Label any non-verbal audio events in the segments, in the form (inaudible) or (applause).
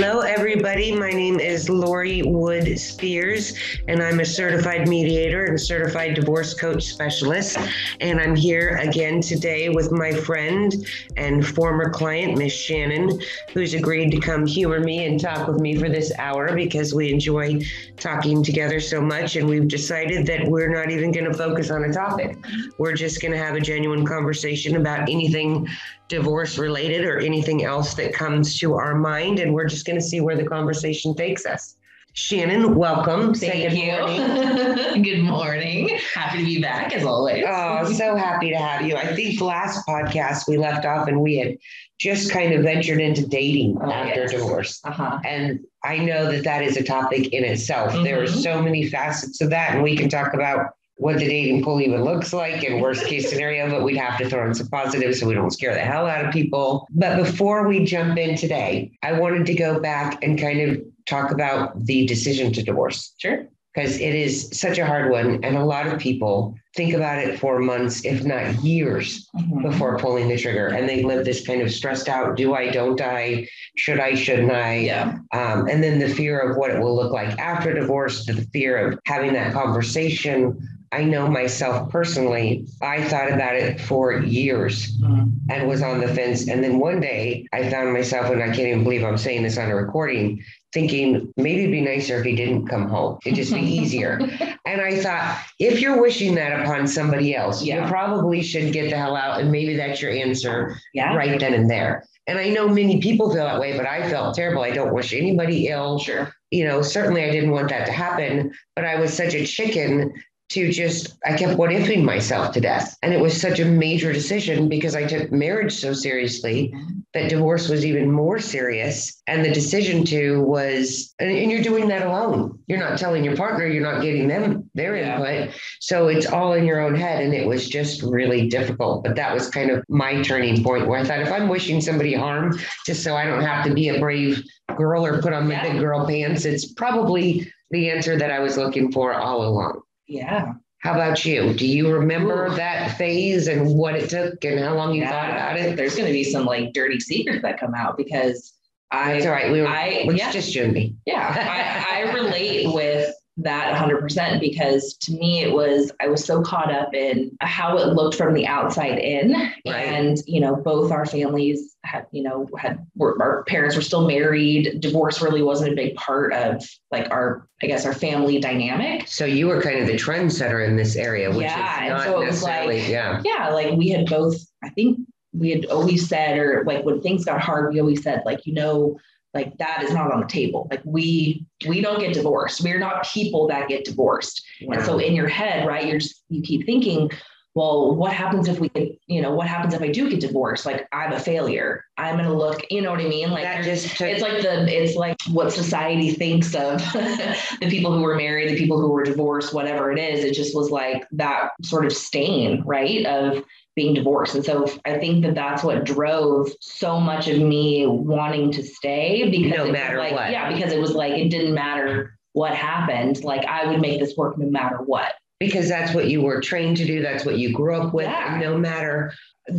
Hello, everybody. My name is Lori Wood Spears, and I'm a certified mediator and certified divorce coach specialist. And I'm here again today with my friend and former client, Miss Shannon, who's agreed to come humor me and talk with me for this hour because we enjoy talking together so much. And we've decided that we're not even going to focus on a topic. We're just going to have a genuine conversation about anything divorce related or anything else that comes to our mind. And we're just going to see where the conversation takes us. Shannon, welcome. Thank you. Morning. (laughs) good morning. Happy to be back as always. Oh, so happy to have you. I think last podcast we left off and we had just kind of ventured into dating oh, after yes. divorce. Uh-huh. And I know that that is a topic in itself. Mm-hmm. There are mm-hmm. so many facets of that, and we can talk about what the dating pool even looks like in worst case scenario, but we'd have to throw in some positives so we don't scare the hell out of people. But before we jump in today, I wanted to go back and kind of talk about the decision to divorce. Sure. Because it is such a hard one. And a lot of people think about it for months, if not years, mm-hmm. before pulling the trigger. And they live this kind of stressed out do I, don't I, should I, shouldn't I? Yeah. Um, and then the fear of what it will look like after divorce, the fear of having that conversation I know myself personally, I thought about it for years mm-hmm. and was on the fence. And then one day I found myself, and I can't even believe I'm saying this on a recording, thinking maybe it'd be nicer if he didn't come home. It'd just be (laughs) easier. and I thought, if you're wishing that upon somebody else, yeah. you probably should get the hell out. And maybe that's your answer yeah. right then and there. And I know many people feel that way, but I felt terrible. I don't wish anybody ill. Sure. You know, certainly I didn't want that to happen, but I was such a chicken to just I kept what ifing myself to death. And it was such a major decision because I took marriage so seriously mm-hmm. that divorce was even more serious. And the decision to was and, and you're doing that alone. You're not telling your partner, you're not getting them their yeah. input. So it's all in your own head. And it was just really difficult. But that was kind of my turning point where I thought if I'm wishing somebody harm just so I don't have to be a brave girl or put on my yeah. big girl pants, it's probably the answer that I was looking for all along. Yeah. How about you? Do you remember Ooh. that phase and what it took and how long you yeah. thought about it? There's going to be some like dirty secrets that come out because I. That's all right. We were. I, yeah. just June Yeah, (laughs) I, I relate with that 100% because to me it was i was so caught up in how it looked from the outside in right. and you know both our families had you know had were, our parents were still married divorce really wasn't a big part of like our i guess our family dynamic so you were kind of the trendsetter in this area which yeah, is not so necessarily like, yeah yeah like we had both i think we had always said or like when things got hard we always said like you know like that is not on the table. Like we we don't get divorced. We're not people that get divorced. Wow. and so in your head right you're just you keep thinking well what happens if we you know what happens if i do get divorced like i'm a failure i'm gonna look you know what i mean like that just took- it's like the it's like what society thinks of (laughs) the people who were married the people who were divorced whatever it is it just was like that sort of stain right of being divorced. And so I think that that's what drove so much of me wanting to stay because no matter like, what. Yeah, because it was like it didn't matter what happened. Like I would make this work no matter what. Because that's what you were trained to do. That's what you grew up with. Yeah. No matter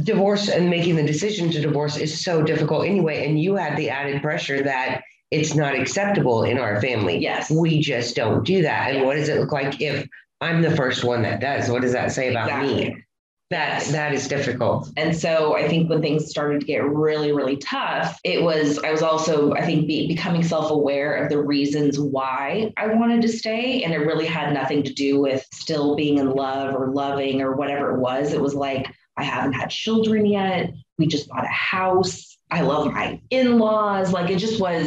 divorce and making the decision to divorce is so difficult anyway. And you had the added pressure that it's not acceptable in our family. Yes. We just don't do that. And yes. what does it look like if I'm the first one that does? What does that say about exactly. me? That that is difficult. And so i think when things started to get really really tough it was i was also i think be, becoming self-aware of the reasons why i wanted to stay. And it really had nothing to do with still being in love or loving or whatever it was. It was like i haven't had children yet. We just bought a house. I love my in-laws. Like it just was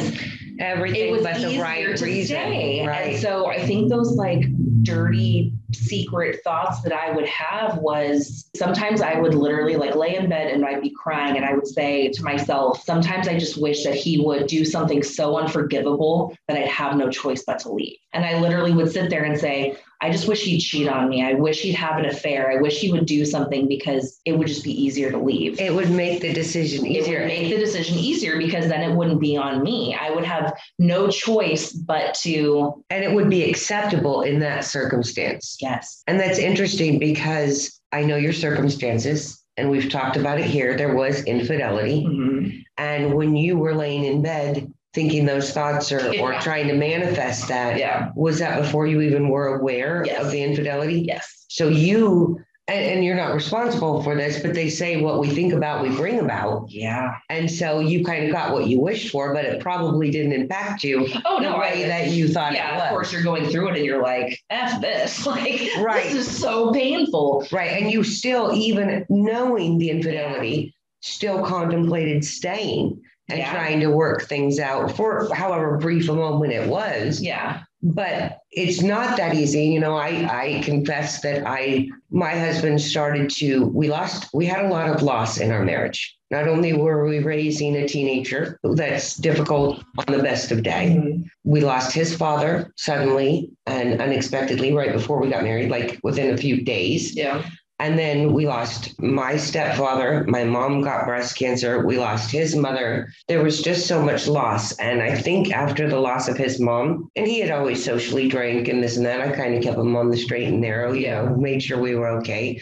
everything it was but the right to reason. stay. right. and so i think those like dirty secret thoughts that I would have was sometimes I would literally like lay in bed and I'd be crying and I would say to myself, sometimes I just wish that he would do something so unforgivable that I'd have no choice but to leave. And I literally would sit there and say, I just wish he'd cheat on me. I wish he'd have an affair. I wish he would do something because it would just be easier to leave. It would make the decision easier. It would make the decision easier because then it wouldn't be on me. I would have no choice but to. And it would be acceptable in that circumstance. Yes. And that's interesting because I know your circumstances and we've talked about it here. There was infidelity. Mm-hmm. And when you were laying in bed, thinking those thoughts or, or Yeah. trying to manifest that. Yeah. Was that before you even were aware Yes. of the infidelity? Yes. So you, and, and you're not responsible for this, but they say what we think about, we bring about. Yeah. And so you kind of got what you wished for, but it probably didn't impact you Oh the no, way I, that you thought yeah, it was. of course you're going through it and you're like, F this. (laughs) Like Right. this is so painful. Right. And you still, even knowing the infidelity, still contemplated staying and Yeah. trying to work things out for however brief a moment it was. Yeah. But it's not that easy. You know, I, I confess that I, my husband started to, we lost, we had a lot of loss in our marriage. Not only were we raising a teenager that's difficult on the best of day, Mhm. we lost his father suddenly and unexpectedly right before we got married, like within a few days. Yeah. And then we lost my stepfather. My mom got breast cancer. We lost his mother. There was just so much loss. And I think after the loss of his mom, and he had always socially drank and this and that, I kind of kept him on the straight and narrow, you know, made sure we were okay.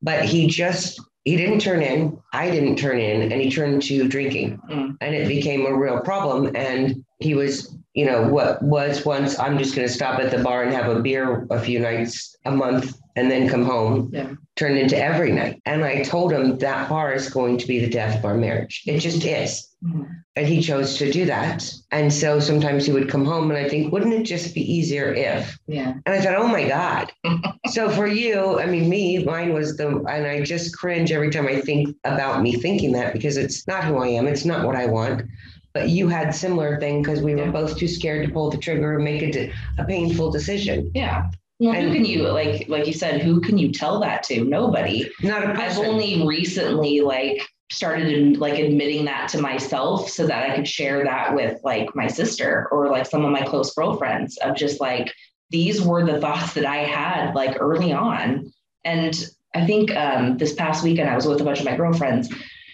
But he just, he didn't turn in. I didn't turn in, and he turned to drinking. Mm. And it became a real problem. And he was, you know, what was once, I'm just going to stop at the bar and have a beer a few nights a month and then come home Yeah. Turned into every night. And I told him that bar is going to be the death of our marriage. It just is. Mhm. And he chose to do that. And so sometimes he would come home and I think, wouldn't it just be easier if? Yeah. And I thought, oh my God. (laughs) so for you, I mean, me, mine was the, and I just cringe every time I think about me thinking that because it's not who I am. It's not what I want. But you had similar thing because we were Yeah. both too scared to pull the trigger and make a, de- a painful decision. Yeah. Well, who can you like like you said, who can you tell that to? Nobody. Not a person. I've only recently like started in, like admitting that to myself so that I could share that with like my sister or like some of my close girlfriends of just like these were the thoughts that I had like early on. And I think um, this past weekend I was with a bunch of my girlfriends.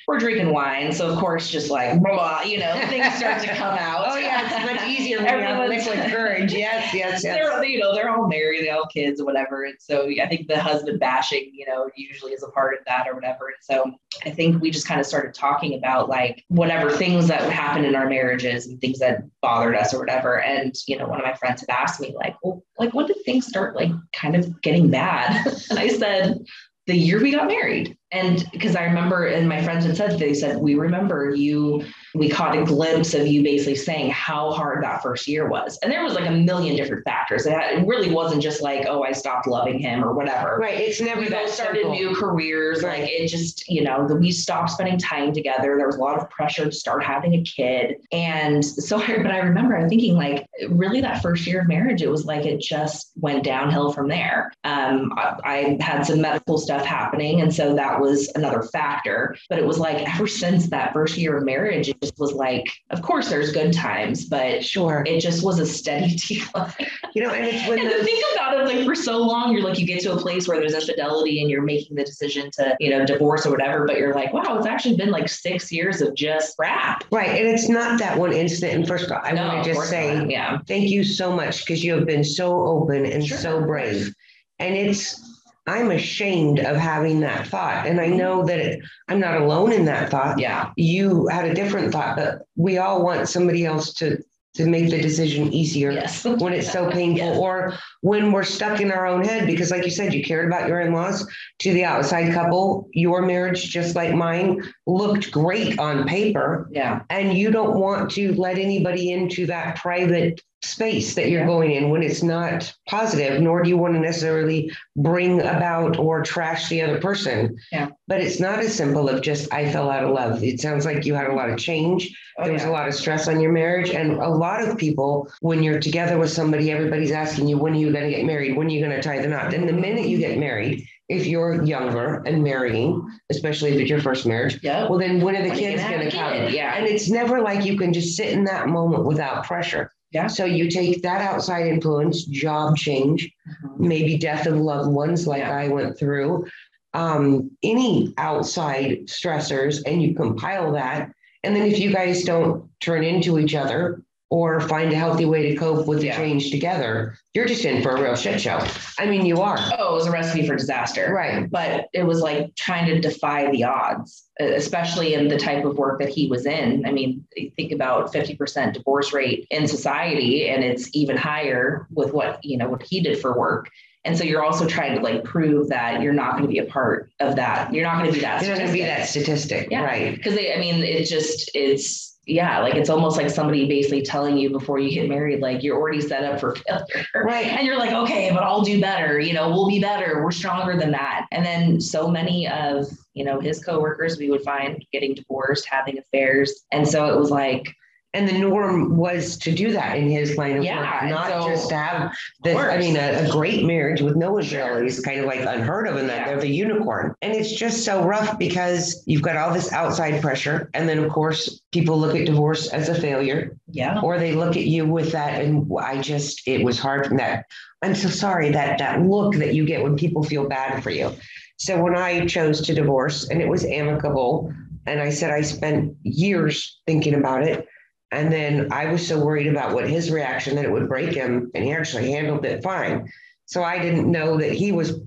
We're drinking wine, so of course, just like blah, you know, things start to come out. (laughs) Oh yeah, it's much easier when you have Everyone's- liquid courage. Yes, yes, yes. they're you know they're all married, they all kids or whatever, and so I think the husband bashing you know usually is a part of that or whatever. And so I think we just kind of started talking about like whatever things that happened in our marriages and things that bothered us or whatever. And you know one of my friends had asked me like, well, like when did things start like kind of getting bad? (laughs) and I said the year we got married. And because I remember, and my friends had said, they said, we remember you, we caught a glimpse of you basically saying how hard that first year was. And there was like a million different factors. It, had, it really wasn't just like, oh, I stopped loving him or whatever. Right. It's never We that both started simple. new careers. Like it just, you know, the, we stopped spending time together. There was a lot of pressure to start having a kid. And so, I, but I remember I'm thinking like, really that first year of marriage, it was like it just went downhill from there. Um, I, I had some medical stuff happening. And so that was another factor. But it was like ever since that first year of marriage, it just was like, of course, there's good times, but Sure. it just was a steady (laughs) decline. You know, and it's when And to think about it, like for so long, you're like, you get to a place where there's infidelity and you're making the decision to, you know, divorce or whatever, but you're like, wow, it's actually been like six years of just crap. right. And it's not that one incident. And first of all, I No, want to just say not. yeah. thank you so much because you have been so open and Sure. so brave. And it's I'm ashamed of having that thought. And I know that it, I'm not alone in that thought. Yeah. You had a different thought, but we all want somebody else to to make the decision easier. Yes. (laughs) when it's so (laughs) painful Yes. or when we're stuck in our own head because like you said you cared about your in-laws to the outside couple your marriage just like mine looked great on paper Yeah. and you don't want to let anybody into that private space that you're going in when it's not positive nor do you want to necessarily bring about or trash the other person Yeah. but it's not as simple of just i fell out of love it sounds like you had a lot of change Oh, there was yeah. a lot of stress on your marriage and a lot of people when you're together with somebody everybody's asking you when are you going to get married when are you going to tie the knot and the minute you get married if you're younger and marrying especially if it's your first marriage Yeah. well then when are the When kids going to come kid? Yeah. and it's never like you can just sit in that moment without pressure Yeah. so you take that outside influence job change Mhm. maybe death of loved ones like Yeah. I went through, um, any outside stressors, and you compile that. And then if you guys don't turn into each other, or find a healthy way to cope with the Yeah. change together, you're just in for a real shit show. I mean, you are. Oh, it was a recipe for disaster. Right. But it was like trying to defy the odds, especially in the type of work that he was in. I mean, think about 50% divorce rate in society, and it's even higher with what, you know, what he did for work. And so you're also trying to like prove that you're not going to be a part of that. You're not going to be that. You're not going to be that statistic. statistic. Yeah. Right. because I mean, it just it's yeah, like it's almost like somebody basically telling you before you get married, like you're already set up for (laughs) failure. Right. And you're like, okay, but I'll do better. You know, we'll be better. We're stronger than that. And then so many of, you know, his coworkers we would find getting divorced, having affairs. And so it was like, And the norm was to do that in his line of Yeah, work, not so- just to have this. I mean, a, a great marriage with no infidelity is kind of like unheard of, and that Yeah. they're the unicorn. And it's just so rough because you've got all this outside pressure, and then of course people look at divorce as a failure, yeah. or they look at you with that. And I just, it was hard from that. I'm so sorry that that look that you get when people feel bad for you. So when I chose to divorce, and it was amicable, and I said I spent years thinking about it. And then I was so worried about what his reaction that it would break him, and he actually handled it fine. So I didn't know that he was.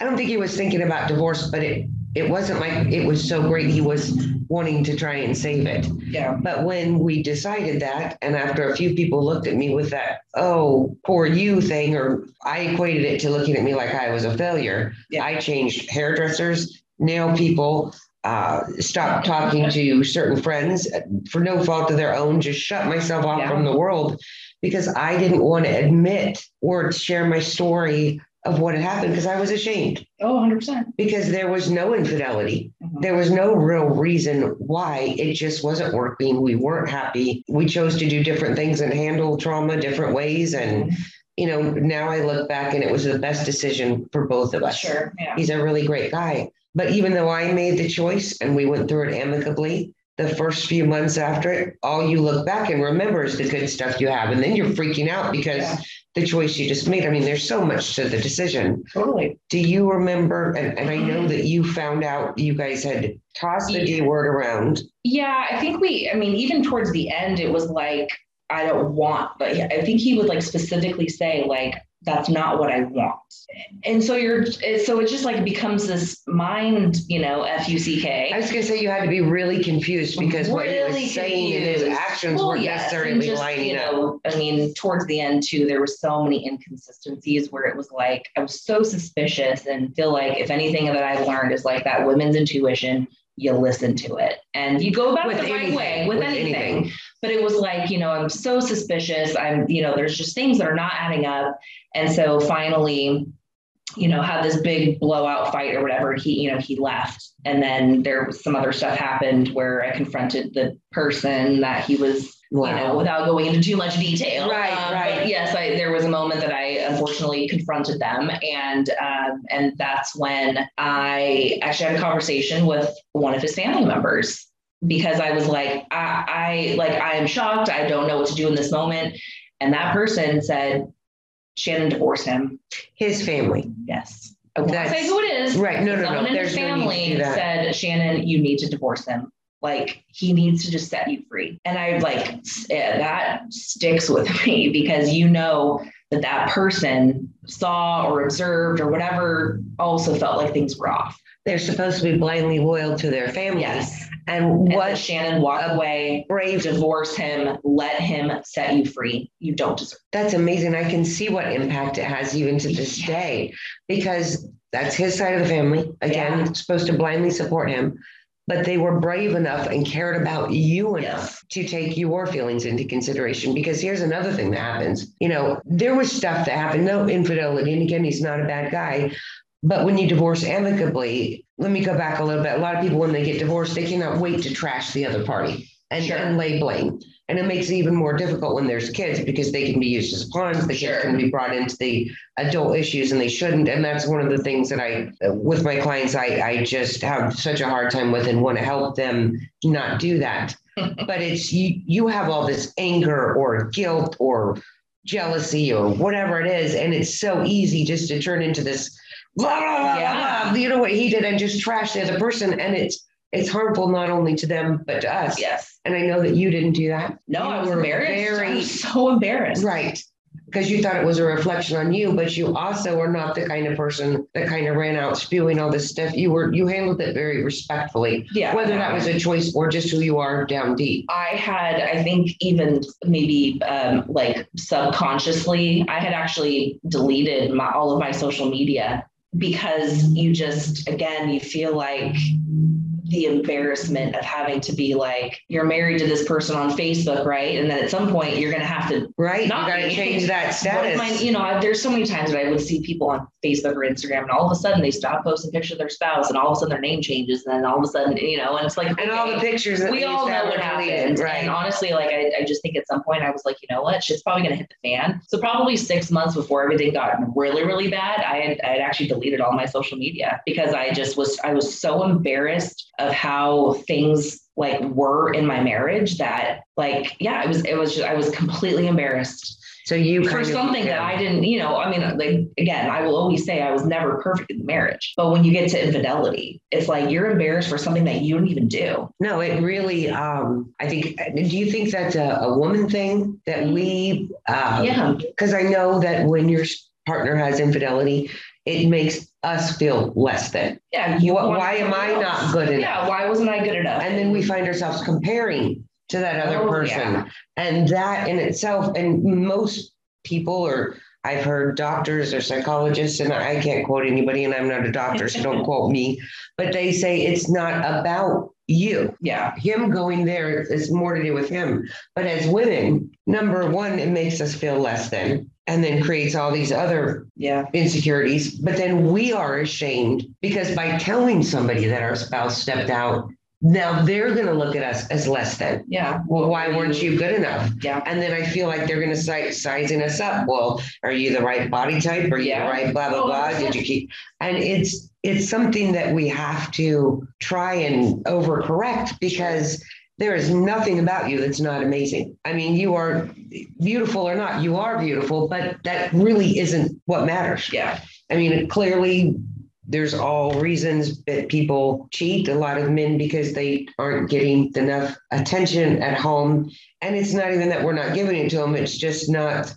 I don't think he was thinking about divorce, but it it wasn't like it was so great he was wanting to try and save it. Yeah. But when we decided that, and after a few people looked at me with that, oh, poor you thing, or I equated it to looking at me like I was a failure, Yeah. I changed hairdressers, nail people, uh, stopped talking to certain friends for no fault of their own, just shut myself off Yeah. from the world because I didn't want to admit or share my story of what had happened because I was ashamed Oh, 100%. because there was no infidelity. Mhm. There was no real reason why it just wasn't working. We weren't happy. We chose to do different things and handle trauma different ways. And, you know, now I look back and it was the best decision for both of us. Sure. Yeah. He's a really great guy. But even though I made the choice and we went through it amicably, the first few months after it, all you look back and remember is the good stuff you have. And then you're freaking out because Yeah. the choice you just made. I mean, there's so much to the decision. Totally. Do you remember? And, and I know mm-hmm. that you found out you guys had tossed the D word around. Yeah, I think we, I mean, even towards the end, it was like, I don't want, but yeah, I think he would like specifically say, like, that's not what I want. And so you're, so it just like becomes this mind, you know, F U C K. I was going to say you had to be really confused because what he Really was saying and his actions Well, weren't yes, necessarily just, lining you up. know, I mean, towards the end too, there were so many inconsistencies where it was like I was so suspicious and feel like if anything that I've learned is like that women's intuition, you listen to it and you go about With it the right way with, with anything. anything. But it was like, you know, I'm so suspicious. I'm, you know, there's just things that are not adding up. And so finally, you know, had this big blowout fight or whatever. He, you know, he left. And then there was some other stuff happened where I confronted the person that he was you know, without going into too much detail. Right, Um, right. Yes, I, there was a moment that I unfortunately confronted them, and um, and that's when I actually had a conversation with one of his family members because I was like, I, I like I am shocked. I don't know what to do in this moment, and that person said, Shannon divorced him. His family. Yes. I won't That's- say who it is. Right. No, no, Someone no. in his There's no need family do said, Shannon, you need to divorce him. Like he needs to just set you free. And I like eh, that sticks with (laughs) me because you know that that person saw or observed or whatever also felt like things were off. They're supposed to be blindly loyal to their family. Yes. And And what Shannon walk away, brave divorce him, let him set you free. You don't deserve. That's amazing. I can see what impact it has even to this day because that's his side of the family. Again, Yeah. supposed to blindly support him, but they were brave enough and cared about you enough to take your feelings into consideration. Because here's another thing that happens. You know, there was stuff that happened, no infidelity. And again, he's not a bad guy. But when you divorce amicably, let me go back a little bit. A lot of people, when they get divorced, they cannot wait to trash the other party and, Sure. and lay blame. And it makes it even more difficult when there's kids because they can be used as pawns. The Sure. kids can be brought into the adult issues and they shouldn't. And that's one of the things that I, with my clients, I, I just have such a hard time with and want to help them not do that. (laughs) but it's you, you have all this anger or guilt or jealousy or whatever it is. And it's so easy just to turn into this, blah, blah, blah, Yeah. blah, you know what he did and just trashed the other person. And it's, it's harmful not only to them but to us. Yes. And I know that you didn't do that. No, You I was were embarrassed. Very- was so embarrassed. Right. Because you thought it was a reflection on you, but you also are not the kind of person that kind of ran out spewing all this stuff. You were you handled it very respectfully, Yeah. whether that was a choice or just who you are down deep. I had, I think, even maybe um, like subconsciously, I had actually deleted my, all of my social media because you just, again, you feel like the embarrassment of having to be like, you're married to this person on Facebook, right? And then at some point, you're going to have to Right? Not you got to change that (laughs) status. my, you know, I, there's so many times that I would see people on Facebook or Instagram, and all of a sudden they stop posting pictures of their spouse, and all of a sudden their name changes, and then all of a sudden, you know, and it's like, and all the pictures that we all know what happened. Right. And honestly, like I, I just think at some point I was like, you know what, shit's probably gonna hit the fan. So probably six months before everything got really, really bad, I had I had actually deleted all my social media because I just was I was so embarrassed of how things like were in my marriage that like yeah it was it was just, I was completely embarrassed so you for kind of- something that. I didn't, you know, I mean, like, again, I will always say I was never perfect in marriage. But when you get to infidelity, it's like you're embarrassed for something that you don't even do. No, it really. Um, I think. Do you think that's a, a woman thing that we? Uh, Yeah. Because I know that when your partner has infidelity, it makes Uh, us feel less than. Yeah. you Wh- why am I something not good enough? Yeah. Why wasn't I good enough? And then we find ourselves comparing to that other Oh, person, yeah. and that in itself, and most people or. I've heard doctors or psychologists, and I can't quote anybody, and I'm not a doctor, so don't (laughs) quote me, but they say it's not about you. Yeah. him going there is more to do with him. But as women, number one, it makes us feel less than, and then creates all these other Yeah. insecurities. But then we are ashamed because by telling somebody that our spouse stepped out, now they're going to look at us as less than. Yeah. Well, why weren't you good enough? Yeah. And then I feel like they're going to start sizing us up. Well, are you the right body type? Are you Yeah. the right blah blah Oh, blah? Did you keep? And it's it's something that we have to try and overcorrect because there is nothing about you that's not amazing. I mean, you are beautiful or not, you are beautiful, but that really isn't what matters. Yeah. I mean, clearly, there's all reasons that people cheat, a lot of men, because they aren't getting enough attention at home. And it's not even that we're not giving it to them, it's just not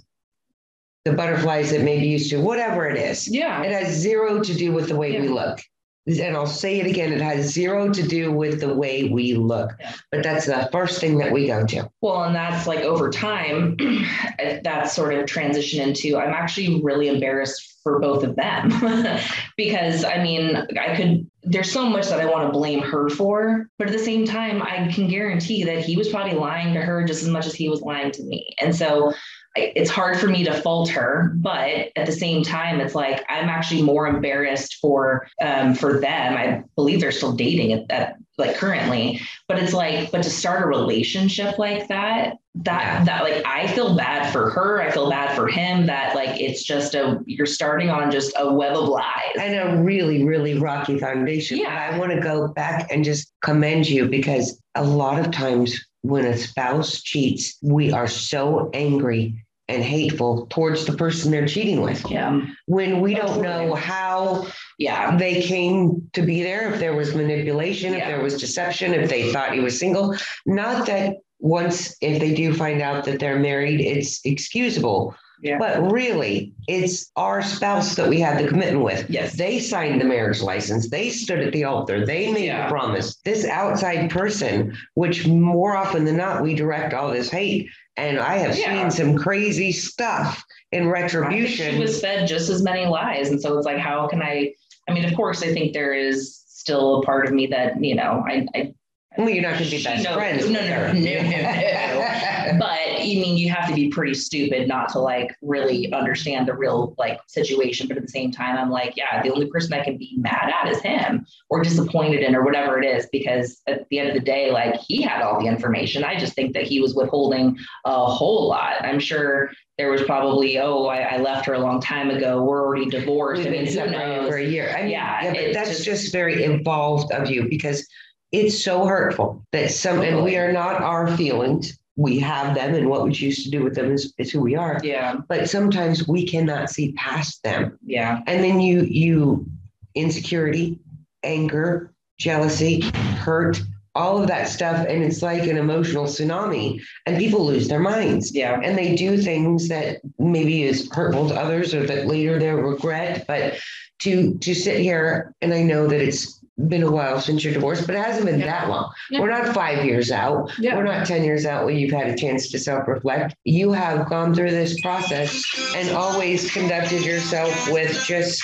the butterflies that may be used to, whatever it is. Yeah. It has zero to do with the way we look. And I'll say it again, it has zero to do with the way we look. Yeah. But that's the first thing that we go to. Well, and that's like over time, (clears throat) that sort of transition into I'm actually really embarrassed for both of them (laughs) because I mean, I could, there's so much that I want to blame her for, but at the same time, I can guarantee that he was probably lying to her just as much as he was lying to me. And so it's hard for me to fault her, but at the same time, it's like I'm actually more embarrassed for um, for them. I believe they're still dating at, at like currently, but it's like, but to start a relationship like that, that that like I feel bad for her. I feel bad for him. That like it's just a you're starting on just a web of lies. and a really, really rocky foundation. Yeah. I want to go back and just commend you because a lot of times when a spouse cheats, we are so angry and hateful towards the person they're cheating with yeah, when we don't know how yeah, they came to be there, if there was manipulation, yeah. if there was deception, if they thought he was single. Not that once, if they do find out that they're married, it's excusable. Yeah. But really, it's our spouse that we had the commitment with. Yes. They signed the marriage license. They stood at the altar. They made Yeah. the promise. This outside person, which more often than not, we direct all this hate. And I have Yeah. seen some crazy stuff in retribution. she was fed just as many lies, and so it's like, how can I? I mean, of course, I think there is still a part of me that you know, I, I well, you're not going to be best friends. no, no, no, no, no. (laughs) but you mean you have to be pretty stupid not to like really understand the real like situation. But at the same time i'm like yeah the only person i can be mad at is him or disappointed in or whatever it is because at the end of the day like he had all the information. I just think that he was withholding a whole lot. I'm sure there was probably oh i, I left her a long time ago. We're already divorced. We've i mean been separated for a year. I mean, Yeah, yeah, but that's just- just, very involved of you because it's so hurtful that some, and we are not our feelings. We have them, and what we choose to do with them is, is who we are. yeah But sometimes we cannot see past them, yeah and then you you insecurity, anger, jealousy, hurt, all of that stuff. And it's like an emotional tsunami, and people lose their minds. Yeah. And they do things that maybe is hurtful to others or that later they'll regret. But to to sit here, and I know that it's been a while since your divorce, but it hasn't been Yeah. that long. Yeah. We're not five years out. Yeah. We're not 10 years out where you've had a chance to self reflect. You have gone through this process and always conducted yourself with just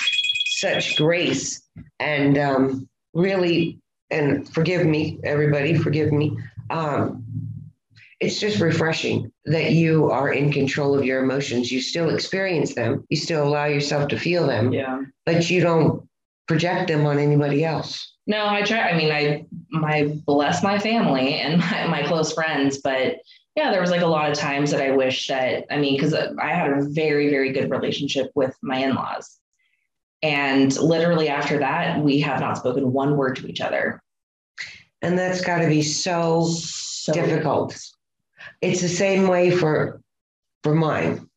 such grace and um, really, and forgive me, everybody, forgive me. Um, it's just refreshing that you are in control of your emotions. You still experience them, you still allow yourself to feel them, Yeah. but you don't project them on anybody else. No, I try. I mean, I my bless my family and (laughs) my, my close friends, but yeah, there was like a lot of times that I wish that I mean, because I had a very very good relationship with my in laws, and literally after that, we have not spoken one word to each other. And that's got to be so So difficult. It's the same way for for mine.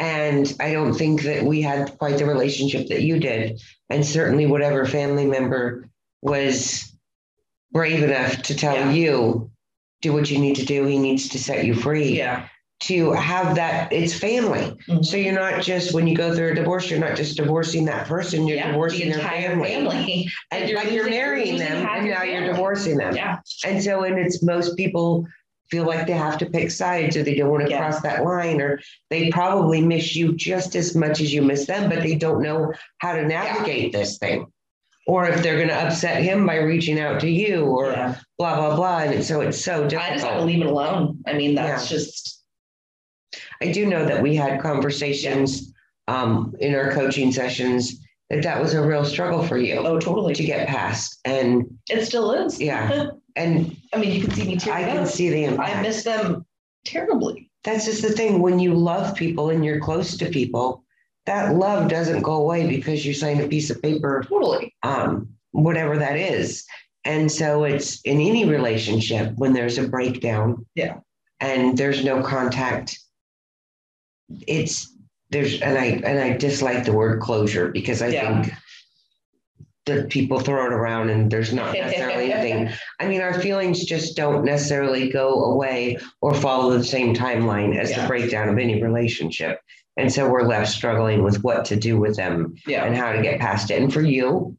And I don't think that we had quite the relationship that you did. And certainly whatever family member was brave enough to tell Yeah. you, do what you need to do, he needs to set you free. Yeah. To have that, it's family. Mhm. So you're not just when you go through a divorce, you're not just divorcing that person, you're Yeah, divorcing the their family. family. And (laughs) You're like you're marrying them and now you're divorcing them. Yeah. And so, and it's most people feel like they have to pick sides or they don't want to Yeah. cross that line, or they probably miss you just as much as you miss them, but they don't know how to navigate this thing. Or if they're going to upset him by reaching out to you or Yeah. blah, blah, blah. And so it's so difficult. I just have to leave it alone. I mean, that's just I do know that we had conversations um, in our coaching sessions that that was a real struggle for you oh totally. to get past. And It still is. yeah, (laughs) and I mean, you can see me tear I can up. see the impact. I miss them terribly. that's just the thing when you love people and you're close to people that love doesn't go away because you sign a piece of paper Totally. um, whatever that is and so it's in any relationship when there's a breakdown Yeah. and there's no contact it's there's and i and i dislike the word closure because i Yeah. think that people throw it around and there's not necessarily anything (laughs) I mean, our feelings just don't necessarily go away or follow the same timeline as the breakdown of any relationship. And so we're left struggling with what to do with them Yeah. and how to get past it. And for you,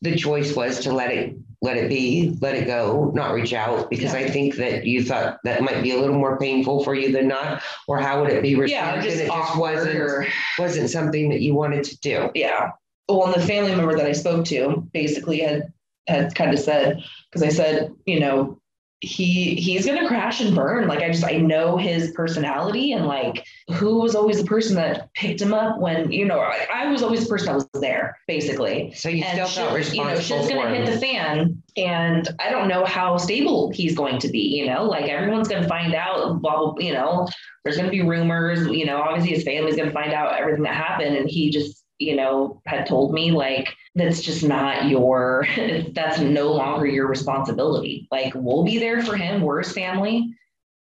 the choice was to let it let it be, let it go, not reach out because Yeah. I think that you thought that might be a little more painful for you than not, or how would it be received? Yeah, just, it just wasn't or- wasn't something that you wanted to do. yeah. Well, and the family member that I spoke to basically had had kind of said because I said, you know, he he's gonna crash and burn. Like I just I know his personality and like who was always the person that picked him up when you know I, I was always the person that was there basically. So you and still felt shit, you know, responsible shit's gonna him. hit the fan, and I don't know how stable he's going to be. You know, like everyone's gonna find out. Blah, blah, you know, there's gonna be rumors. You know, obviously his family's gonna find out everything that happened, and he just, you know, had told me like that's just not your. (laughs) That's no longer your responsibility. Like we'll be there for him. We're his family.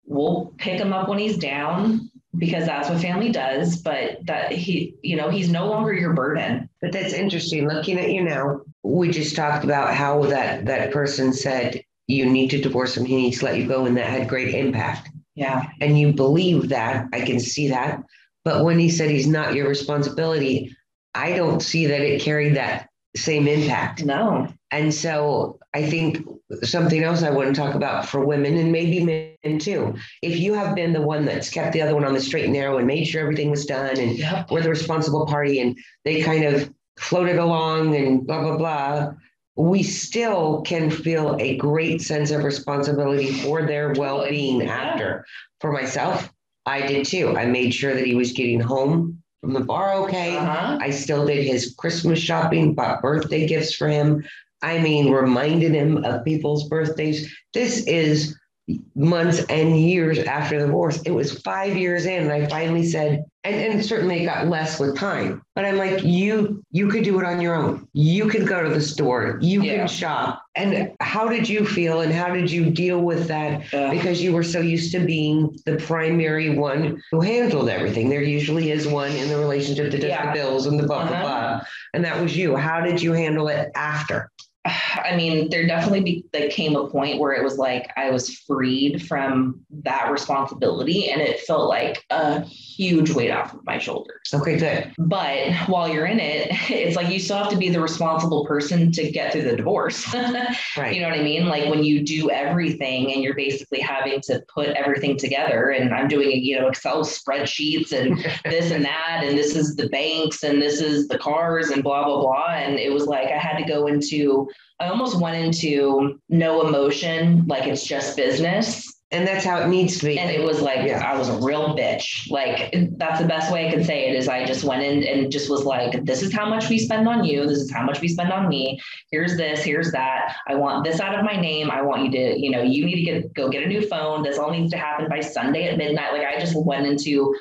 We'll pick him up when he's down because that's what family does. But that he, you know, he's no longer your burden. But that's interesting. Looking at you now, we just talked about how that that person said you need to divorce him. He needs to let you go, and that had great impact. Yeah. And you believe that. I can see that. But when he said he's not your responsibility, I don't see that it carried that same impact. No. And so I think something else I want to talk about for women and maybe men too. If you have been the one that's kept the other one on the straight and narrow and made sure everything was done and Yep. we're the responsible party and they kind of floated along and blah blah blah we still can feel a great sense of responsibility for their well-being Yeah. after for myself i did too i made sure that he was getting home from the bar okay. Uh-huh. i still did his christmas shopping bought birthday gifts for him. I mean reminded him of people's birthdays. This is months and years after the divorce. It was five years in, and I finally said, and, and certainly it got less with time. But I'm like, you you could do it on your own. You could go to the store, you Yeah. can shop. And how did you feel and how did you deal with that? Yeah. Because you were so used to being the primary one who handled everything. There usually is one in the relationship that does Yeah. the bills and the blah blah Uh-huh. blah. And that was you. How did you handle it after? (sighs) I mean, there definitely be, like came a point where it was like I was freed from that responsibility, and it felt like a huge weight off of my shoulders. Okay, good. But while you're in it, (laughs) it's like you still have to be the responsible person to get through the divorce. (laughs) right. You know what I mean? Like when you do everything and you're basically having to put everything together, and I'm doing you know Excel spreadsheets and (laughs) this and that, and this is the banks and this is the cars and blah blah blah, and it was like I had to go into I almost went into no emotion, like it's just business. And that's how it needs to be. And it was like, Yeah. I was a real bitch. Like, that's the best way I could say it is I just went in and just was like, this is how much we spend on you. This is how much we spend on me. Here's this, here's that. I want this out of my name. I want you to, you know, you need to get, go get a new phone. This all needs to happen by Sunday at midnight. Like, I just went into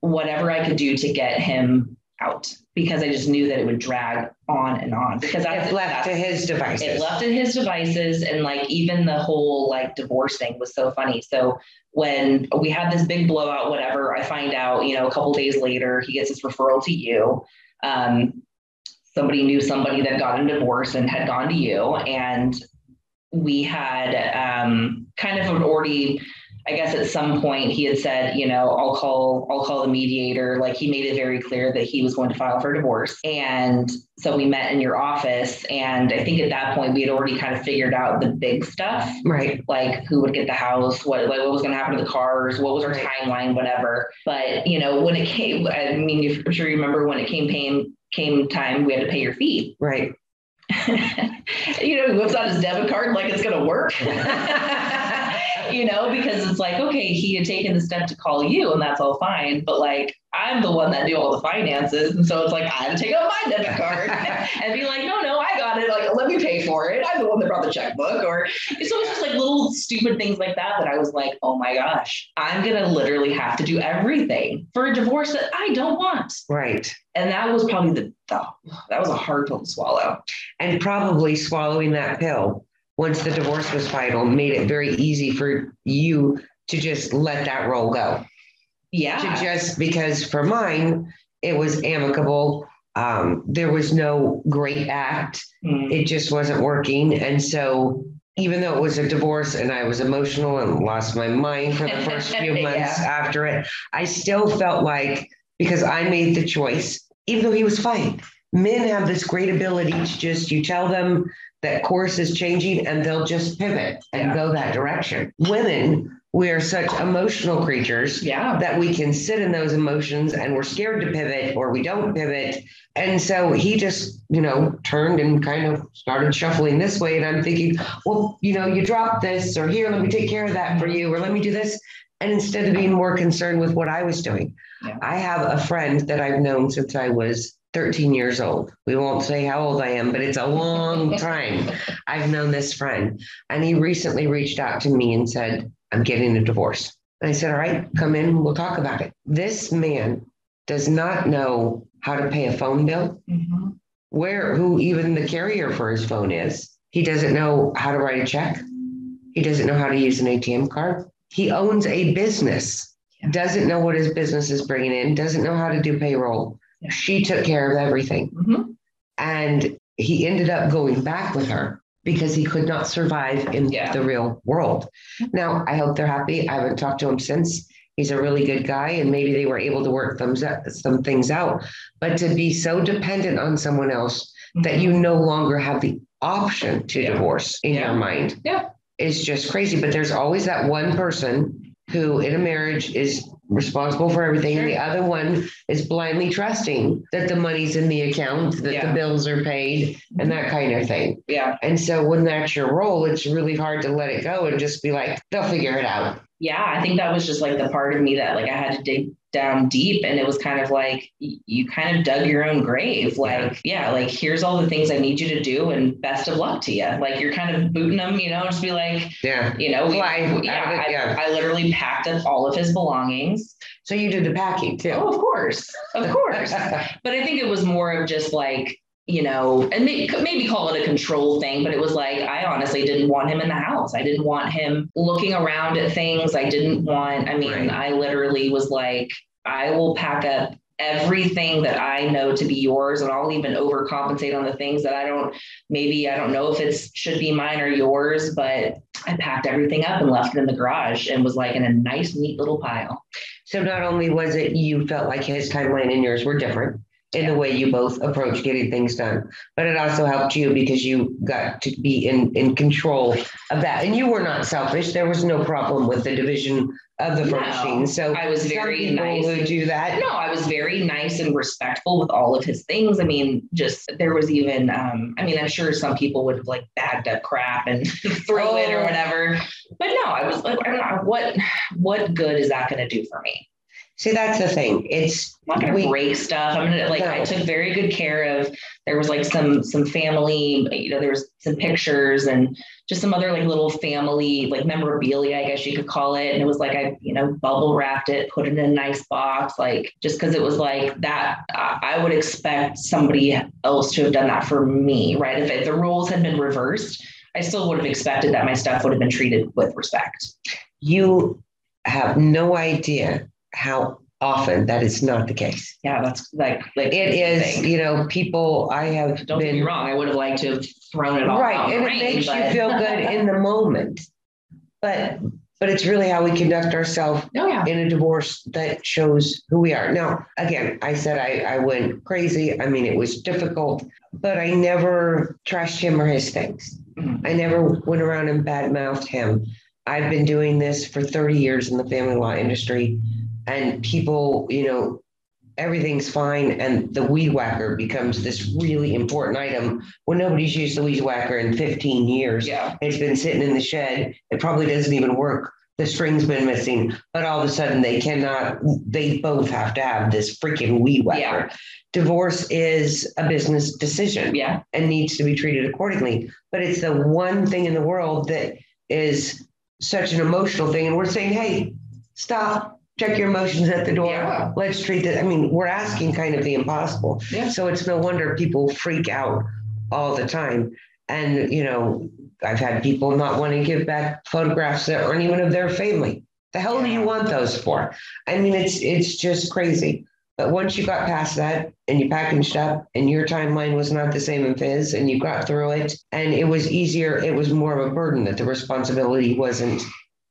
whatever I could do to get him out because I just knew that it would drag on and on. Because I It's left to his devices. it left in his devices. And like even the whole like divorce thing was so funny. So when we had this big blowout whatever i find out you know a couple days later he gets his referral to you. Um, somebody knew somebody that got a divorce and had gone to you. And we had um, kind of already I guess at some point he had said, you know, I'll call, I'll call the mediator. Like he made it very clear that he was going to file for divorce. And so we met in your office. And I think at that point we had already kind of figured out the big stuff, right. like who would get the house, what, like what was going to happen to the cars, what was our timeline, whatever. But, you know, when it came, I mean, I'm sure you remember when it came paying, came time, we had to pay your fee. Right. (laughs) you know, he whips out his debit card like it's going to work. (laughs) you know, because it's like, okay, he had taken the step to call you and that's all fine. But like, I'm the one that do all the finances. And so it's like, I had to take out my debit card (laughs) and be like, no, no, I got it. Like, let me pay for it. I'm the one that brought the checkbook. Or so it's just like little stupid things like that that I was like, oh my gosh, I'm going to literally have to do everything for a divorce that I don't want. Right. And that was probably the, the that was a hard pill to swallow. And probably swallowing that pill once the divorce was final made it very easy for you to just let that role go. Yeah. To just because for mine, it was amicable. Um, there was no great act. Mm. It just wasn't working. And so even though it was a divorce and I was emotional and lost my mind for the first (laughs) few months Yeah. after it, I still felt like because I made the choice, even though he was fine. Men have this great ability to just you tell them that course is changing and they'll just pivot and Yeah. go that direction. Women, we are such emotional creatures Yeah. that we can sit in those emotions and we're scared to pivot or we don't pivot. And so he just, you know, turned and kind of started shuffling this way. And I'm thinking, well, you know, you dropped this or here, let me take care of that for you or let me do this. And instead of being more concerned with what I was doing, Yeah. I have a friend that I've known since I was 13 years old. We won't say how old I am, but it's a long (laughs) time. I've known this friend. And he recently reached out to me and said, I'm getting a divorce. And I said, All right, come in, we'll talk about it. This man does not know how to pay a phone bill, Mhm. where who even the carrier for his phone is. He doesn't know how to write a check. He doesn't know how to use an ATM card. He owns a business, Yeah. doesn't know what his business is bringing in, doesn't know how to do payroll. Yeah. She took care of everything. Mhm. And he ended up going back with her because he could not survive in Yeah. the real world. Now, I hope they're happy. I haven't talked to him since. He's a really good guy, and maybe they were able to work thumbs up, some things out. But to be so dependent on someone else that you no longer have the option to Yeah. divorce in Yeah. your mind Yeah. is just crazy. But there's always that one person who, in a marriage, is responsible for everything. and The other one is blindly trusting that the money's in the account, that Yeah. the bills are paid, and that kind of thing. Yeah. And so when that's your role, it's really hard to let it go and just be like, they'll figure it out. Yeah. I think that was just like the part of me that like I had to dig down deep and it was kind of like you kind of dug your own grave. Like, yeah, like here's all the things I need you to do and best of luck to you. Like you're kind of booting them, you know, just be like, Yeah. you know, we, Fly yeah, it, yeah. I, I literally packed up all of his belongings. So you did the packing too. Oh, of course. Of course. (laughs) but I think it was more of just like, you know, and maybe, maybe call it a control thing, but it was like, I honestly didn't want him in the house. I didn't want him looking around at things. I didn't want, I mean, Right. I literally was like, I will pack up everything that I know to be yours, and I'll even overcompensate on the things that I don't, maybe I don't know if it should be mine or yours, but I packed everything up and left it in the garage and was like in a nice, neat little pile. So not only was it you felt like his timeline and yours were different, in the way you both approach getting things done. But it also helped you because you got to be in, in control of that. And you were not selfish. There was no problem with the division of the furnishing. No, so I was very nice. Who do that? No, I was very nice and respectful with all of his things. I mean, just there was even, um, I mean, I'm sure some people would have like bagged up crap and (laughs) throw oh. it or whatever. But no, I was like, I'm not, what, what good is that going to do for me? See, that's the thing. It's I'm not gonna we, break stuff. I'm gonna like no. I took very good care of. There was like some some family, you know, there was some pictures and just some other like little family like memorabilia, I guess you could call it. And it was like I, you know, bubble wrapped it, put it in a nice box, like just because it was like that. I would expect somebody else to have done that for me, right? If, if the roles had been reversed, I still would have expected that my stuff would have been treated with respect. You have no idea how often that is not the case. Yeah, that's like like it is. You know, people. I have. Don't been, get me wrong. I would have liked to have thrown it all right, and rain, it makes but... you feel good in the moment. But but it's really how we conduct ourselves oh, yeah. in a divorce that shows who we are. Now, again, I said I, I went crazy. I mean, it was difficult, but I never trashed him or his things. Mm-hmm. I never went around and badmouthed him. I've been doing this for 30 years in the family law industry and people, you know, everything's fine and the weed whacker becomes this really important item when nobody's used the weed whacker in 15 years. Yeah. It's been sitting in the shed. It probably doesn't even work. The string's been missing, but all of a sudden they cannot, they both have to have this freaking weed whacker. Yeah. Divorce is a business decision yeah. and needs to be treated accordingly. But it's the one thing in the world that is such an emotional thing. And we're saying, hey, stop, check your emotions at the door. Yeah. Let's treat it. I mean, we're asking kind of the impossible. Yeah. So it's no wonder people freak out all the time. And, you know, I've had people not want to give back photographs that aren't even of their family. The hell do you want those for? I mean, it's it's just crazy. But once you got past that and you packaged up and your timeline was not the same as his and you got through it and it was easier, it was more of a burden that the responsibility wasn't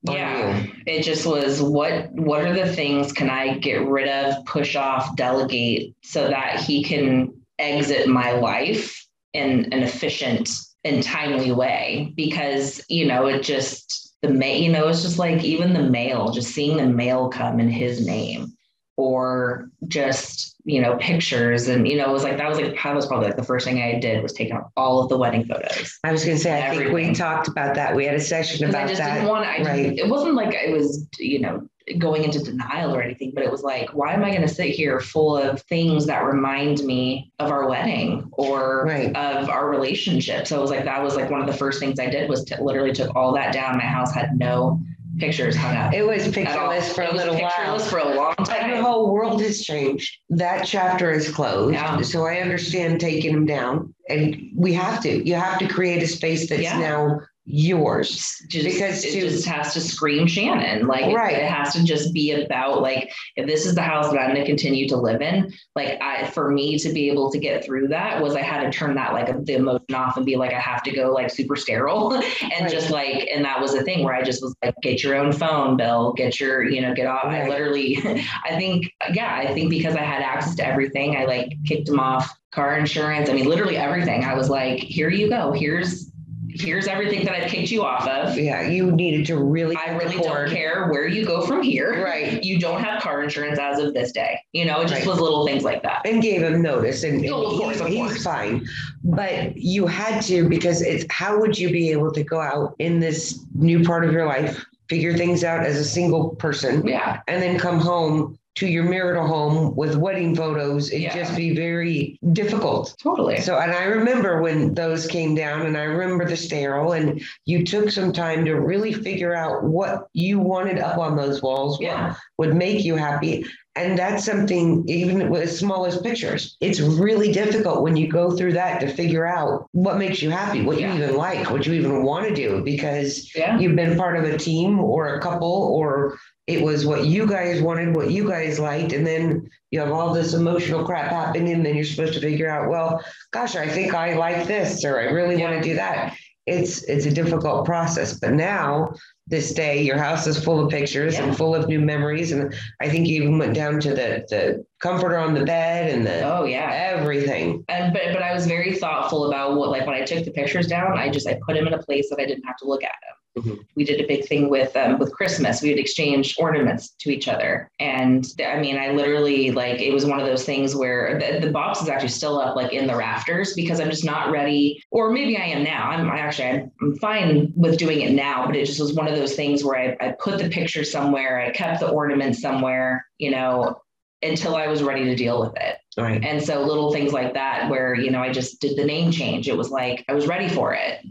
yeah. it just was what what are the things can i get rid of push off delegate so that he can exit my life in an efficient and timely way? Because you know it just the mail you know it's just like even the mail just seeing the mail come in his name or just you know pictures and you know it was like that was like that was probably like the first thing I did was taking all of the wedding photos. I was going to say I think we talked about that. We had a session about I just that. Didn't want I right. it wasn't like it was you know going into denial or anything, but it was like, why am I going to sit here full of things that remind me of our wedding or right. of our relationship? So it was like that was like one of the first things I did was to literally took all that down. My house had no pictures hung up. It was pictureless for a little while. for a long time. the whole world has changed. That chapter is closed. Yeah. So I understand taking them down. And we have to. You have to create a space that's yeah. now yours just, because it just has to scream Shannon. Like right. it, it, has to just be about like if this is the house that I'm going to continue to live in. Like I, for me to be able to get through that was I had to turn that like the emotion off and be like I have to go like super sterile (laughs) and right. just like and that was the thing where I just was like get your own phone, Bill. Get your you know get off. Right. I literally (laughs) I think yeah I think because I had access to everything I like kicked him off car insurance. I mean literally everything. I was like here you go. Here's here's everything that I've kicked you off of. Yeah, you needed to really. I really don't care where you go from here. Right. You don't have car insurance as of this day. You know, it just right. was little things like that. And gave him notice, and, oh, of course, he, of he's fine. But you had to because it's how would you be able to go out in this new part of your life, figure things out as a single person, yeah, and then come home to your marital home with wedding photos, it'd yeah. just be very difficult. Totally. So, and I remember when those came down, and I remember the sterile, and you took some time to really figure out what you wanted up on those walls, yeah. what would make you happy. And that's something, even with as small as pictures, it's really difficult when you go through that to figure out what makes you happy, what Yeah. you even like, what you even want to do, because Yeah. you've been part of a team or a couple, or it was what you guys wanted, what you guys liked. And then you have all this emotional crap happening. And then you're supposed to figure out, well, gosh, I think I like this, or I really want to do that. It's it's a difficult process. But now this day your house is full of pictures Yeah. and full of new memories and i think you even went down to the the comforter on the bed and the Oh yeah. everything And but but I was very thoughtful about what like when I took the pictures down, I just I put them in a place that I didn't have to look at them. Mhm. We did a big thing with um, with Christmas. We would exchange ornaments to each other, and I mean, I literally like it was one of those things where the, the box is actually still up like in the rafters because I'm just not ready, or maybe I am now. I'm I actually I'm, I'm fine with doing it now, but it just was one of those things where I, I put the picture somewhere, I kept the ornament somewhere, you know, until I was ready to deal with it. right And so little things like that, where, you know, I just did the name change. It was like, I was ready for it.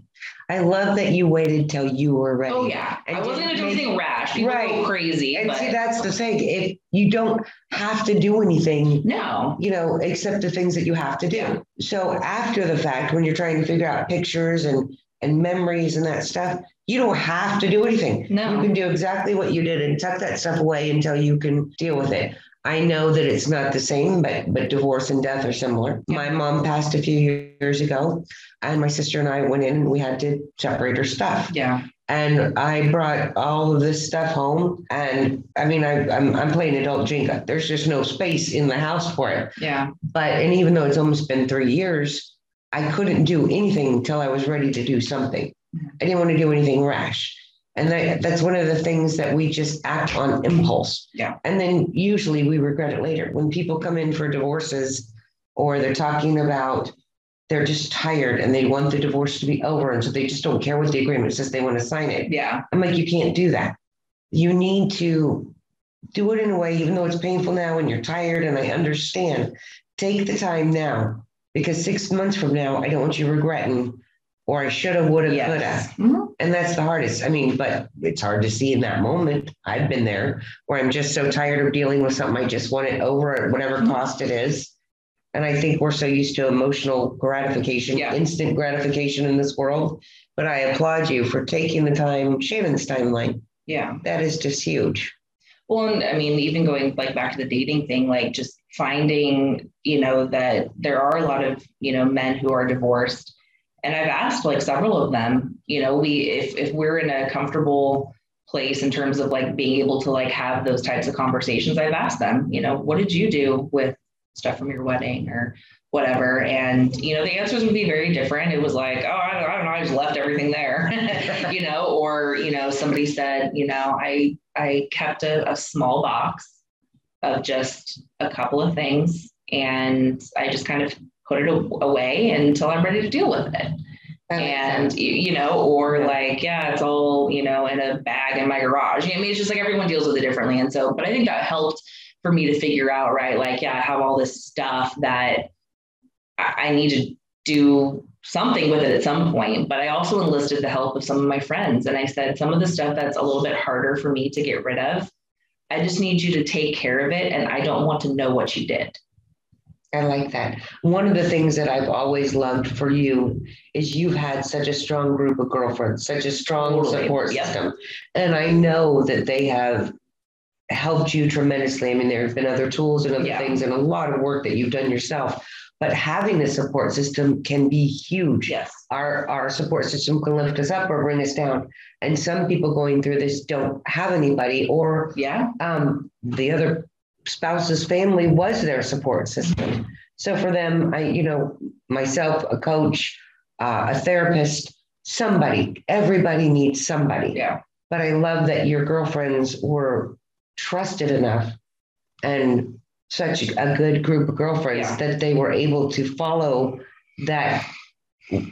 I love that you waited till you were ready Oh yeah. I wasn't gonna do anything rash. People Right. go crazy. and but see that's the thing if you don't have to do anything no. you know except the things that you have to do Yeah. so after the fact when you're trying to figure out pictures and and memories and that stuff you don't have to do anything No. you can do exactly what you did and tuck that stuff away until you can deal with it I know that it's not the same, but but divorce and death are similar. Yeah. My mom passed a few years ago, and my sister and I went in and we had to separate her stuff. Yeah. And I brought all of this stuff home, and I mean, I, I'm I'm playing adult Jenga. There's just no space in the house for it. Yeah. But and even though it's almost been three years, I couldn't do anything until I was ready to do something. I didn't want to do anything rash. And that, that's one of the things that we just act on impulse. Yeah. And then usually we regret it later. When people come in for divorces or they're talking about they're just tired and they want the divorce to be over. And so they just don't care what the agreement says, they want to sign it. Yeah. I'm like, you can't do that. You need to do it in a way, even though it's painful now and you're tired, and I understand. Take the time now because six months from now, I don't want you regretting, or I should have, would have, could Yes. have. Mhm. And that's the hardest. I mean, but it's hard to see in that moment. I've been there where I'm just so tired of dealing with something. I just want it over at whatever Mhm. cost it is. And I think we're so used to emotional gratification, Yeah. instant gratification in this world. But I applaud you for taking the time, Shannon's timeline. Yeah. That is just huge. Well, and I mean, even going like back to the dating thing, like just finding, you know, that there are a lot of, you know, men who are divorced. And I've asked like several of them, you know, we if if we're in a comfortable place in terms of like being able to like have those types of conversations, I've asked them, you know, what did you do with stuff from your wedding or whatever? And you know, the answers would be very different. It was like, oh, I don't, I don't know, I just left everything there, (laughs) you know, or you know, somebody said, you know, I I kept a, a small box of just a couple of things and I just kind of put it away until I'm ready to deal with it. And you you know, or Yeah. like, yeah, it's all, you know, in a bag in my garage. I mean, it's just like everyone deals with it differently. And so, but I think that helped for me to figure out, right? Like, yeah, I have all this stuff that I, I need to do something with it at some point. But I also enlisted the help of some of my friends. And I said, some of the stuff that's a little bit harder for me to get rid of, I just need you to take care of it. And I don't want to know what you did. I like that. One of the things that I've always loved for you is you've had such a strong group of girlfriends, such a strong Totally. support system. And I know that they have helped you tremendously. I mean, there have been other tools and other Yeah. things and a lot of work that you've done yourself. But having a support system can be huge. Yes. Our our support system can lift us up or bring us down. And some people going through this don't have anybody or Yeah. um, the other spouse's family was their support system. So for them, I, you know, myself, a coach, uh, a therapist, somebody, everybody needs somebody. Yeah. But I love that your girlfriends were trusted enough and such a good group of girlfriends Yeah. that they were able to follow that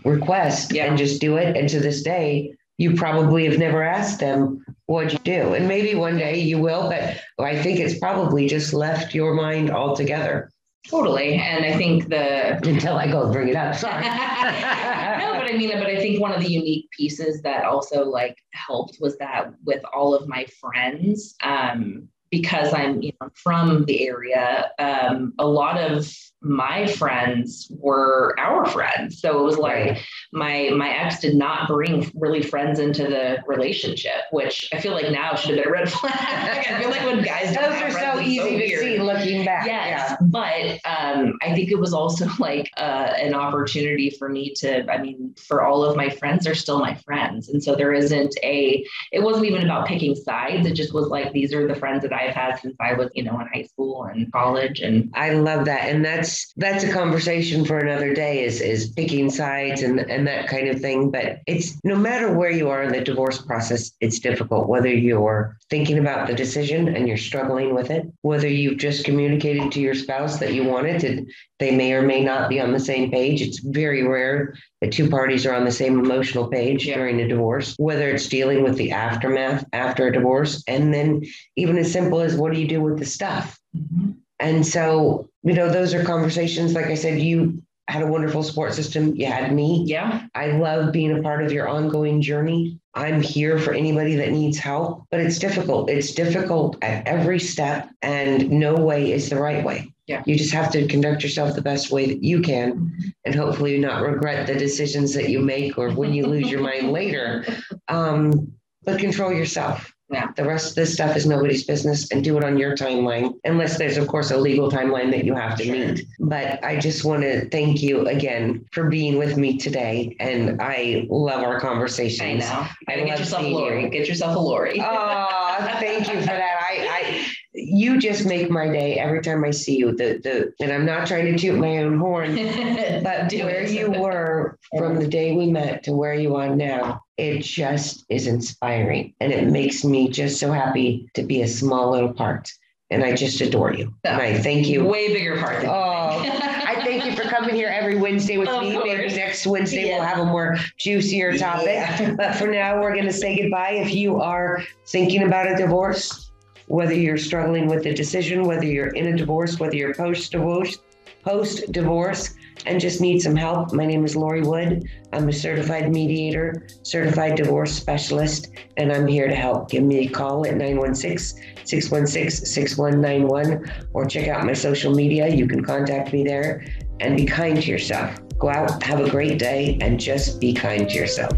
request Yeah. and just do it. And to this day, you probably have never asked them what'd you do. And maybe one day you will, but I think it's probably just left your mind altogether Totally. And I think the (laughs) until I go bring it up. Sorry. (laughs) no, but I mean, but I think one of the unique pieces that also like helped was that with all of my friends, um, because I'm you know, from the area, um, a lot of my friends were our friends. So it was like my my ex did not bring really friends into the relationship, which I feel like now should have been a red (laughs) flag. I feel like when guys those are so easy so to weird. see looking back. Yes, yeah. but um, I think it was also (laughs) like uh, an opportunity for me to. I mean, for all of my friends are still my friends, and so there isn't a. It wasn't even about picking sides. It just was like these are the friends that I've had since I was, you know, in high school and college, and I love that, and that's that's that's a conversation for another day is is picking sides and and that kind of thing but it's no matter where you are in the divorce process it's difficult whether you're thinking about the decision and you're struggling with it whether you've just communicated to your spouse that you want it and they may or may not be on the same page it's very rare that two parties are on the same emotional page yeah. during a divorce whether it's dealing with the aftermath after a divorce and then even as simple as what do you do with the stuff mm-hmm. And so, you know, those are conversations. Like I said, you had a wonderful support system. You had me. Yeah. I love being a part of your ongoing journey. I'm here for anybody that needs help, but it's difficult. It's difficult at every step, and no way is the right way. Yeah. You just have to conduct yourself the best way that you can mm-hmm. and hopefully not regret the decisions that you make or when you lose your mind later. (laughs) Um, but control yourself. Yeah. The rest of this stuff is nobody's business and do it on your timeline, unless there's, of course, a legal timeline that you have to meet. But I just want to thank you again for being with me today. And I love our conversations. I know. I get yourself a Lori. You. Get yourself a Lori. oh, thank you for that. I, I, you just make my day every time I see you. The the and I'm not trying to toot my own horn, (laughs) but where you were from the day we met to where you are now, it just is inspiring. And it makes me just so happy to be a small little part. And I just adore you. And I thank you. Way bigger part. oh, I thank you for coming here every Wednesday with of me. Course. Maybe next Wednesday yeah. we'll have a more juicier topic. Yeah. But for now, we're going to say goodbye. If you are thinking about a divorce, whether you're struggling with the decision, whether you're in a divorce, whether you're post divorce, post divorce, and just need some help, my name is Lori Wood. I'm a certified mediator, certified divorce specialist, and I'm here to help. Give me a call at 916 616 6191 or check out my social media. You can contact me there and be kind to yourself. Go out, have a great day, and just be kind to yourself.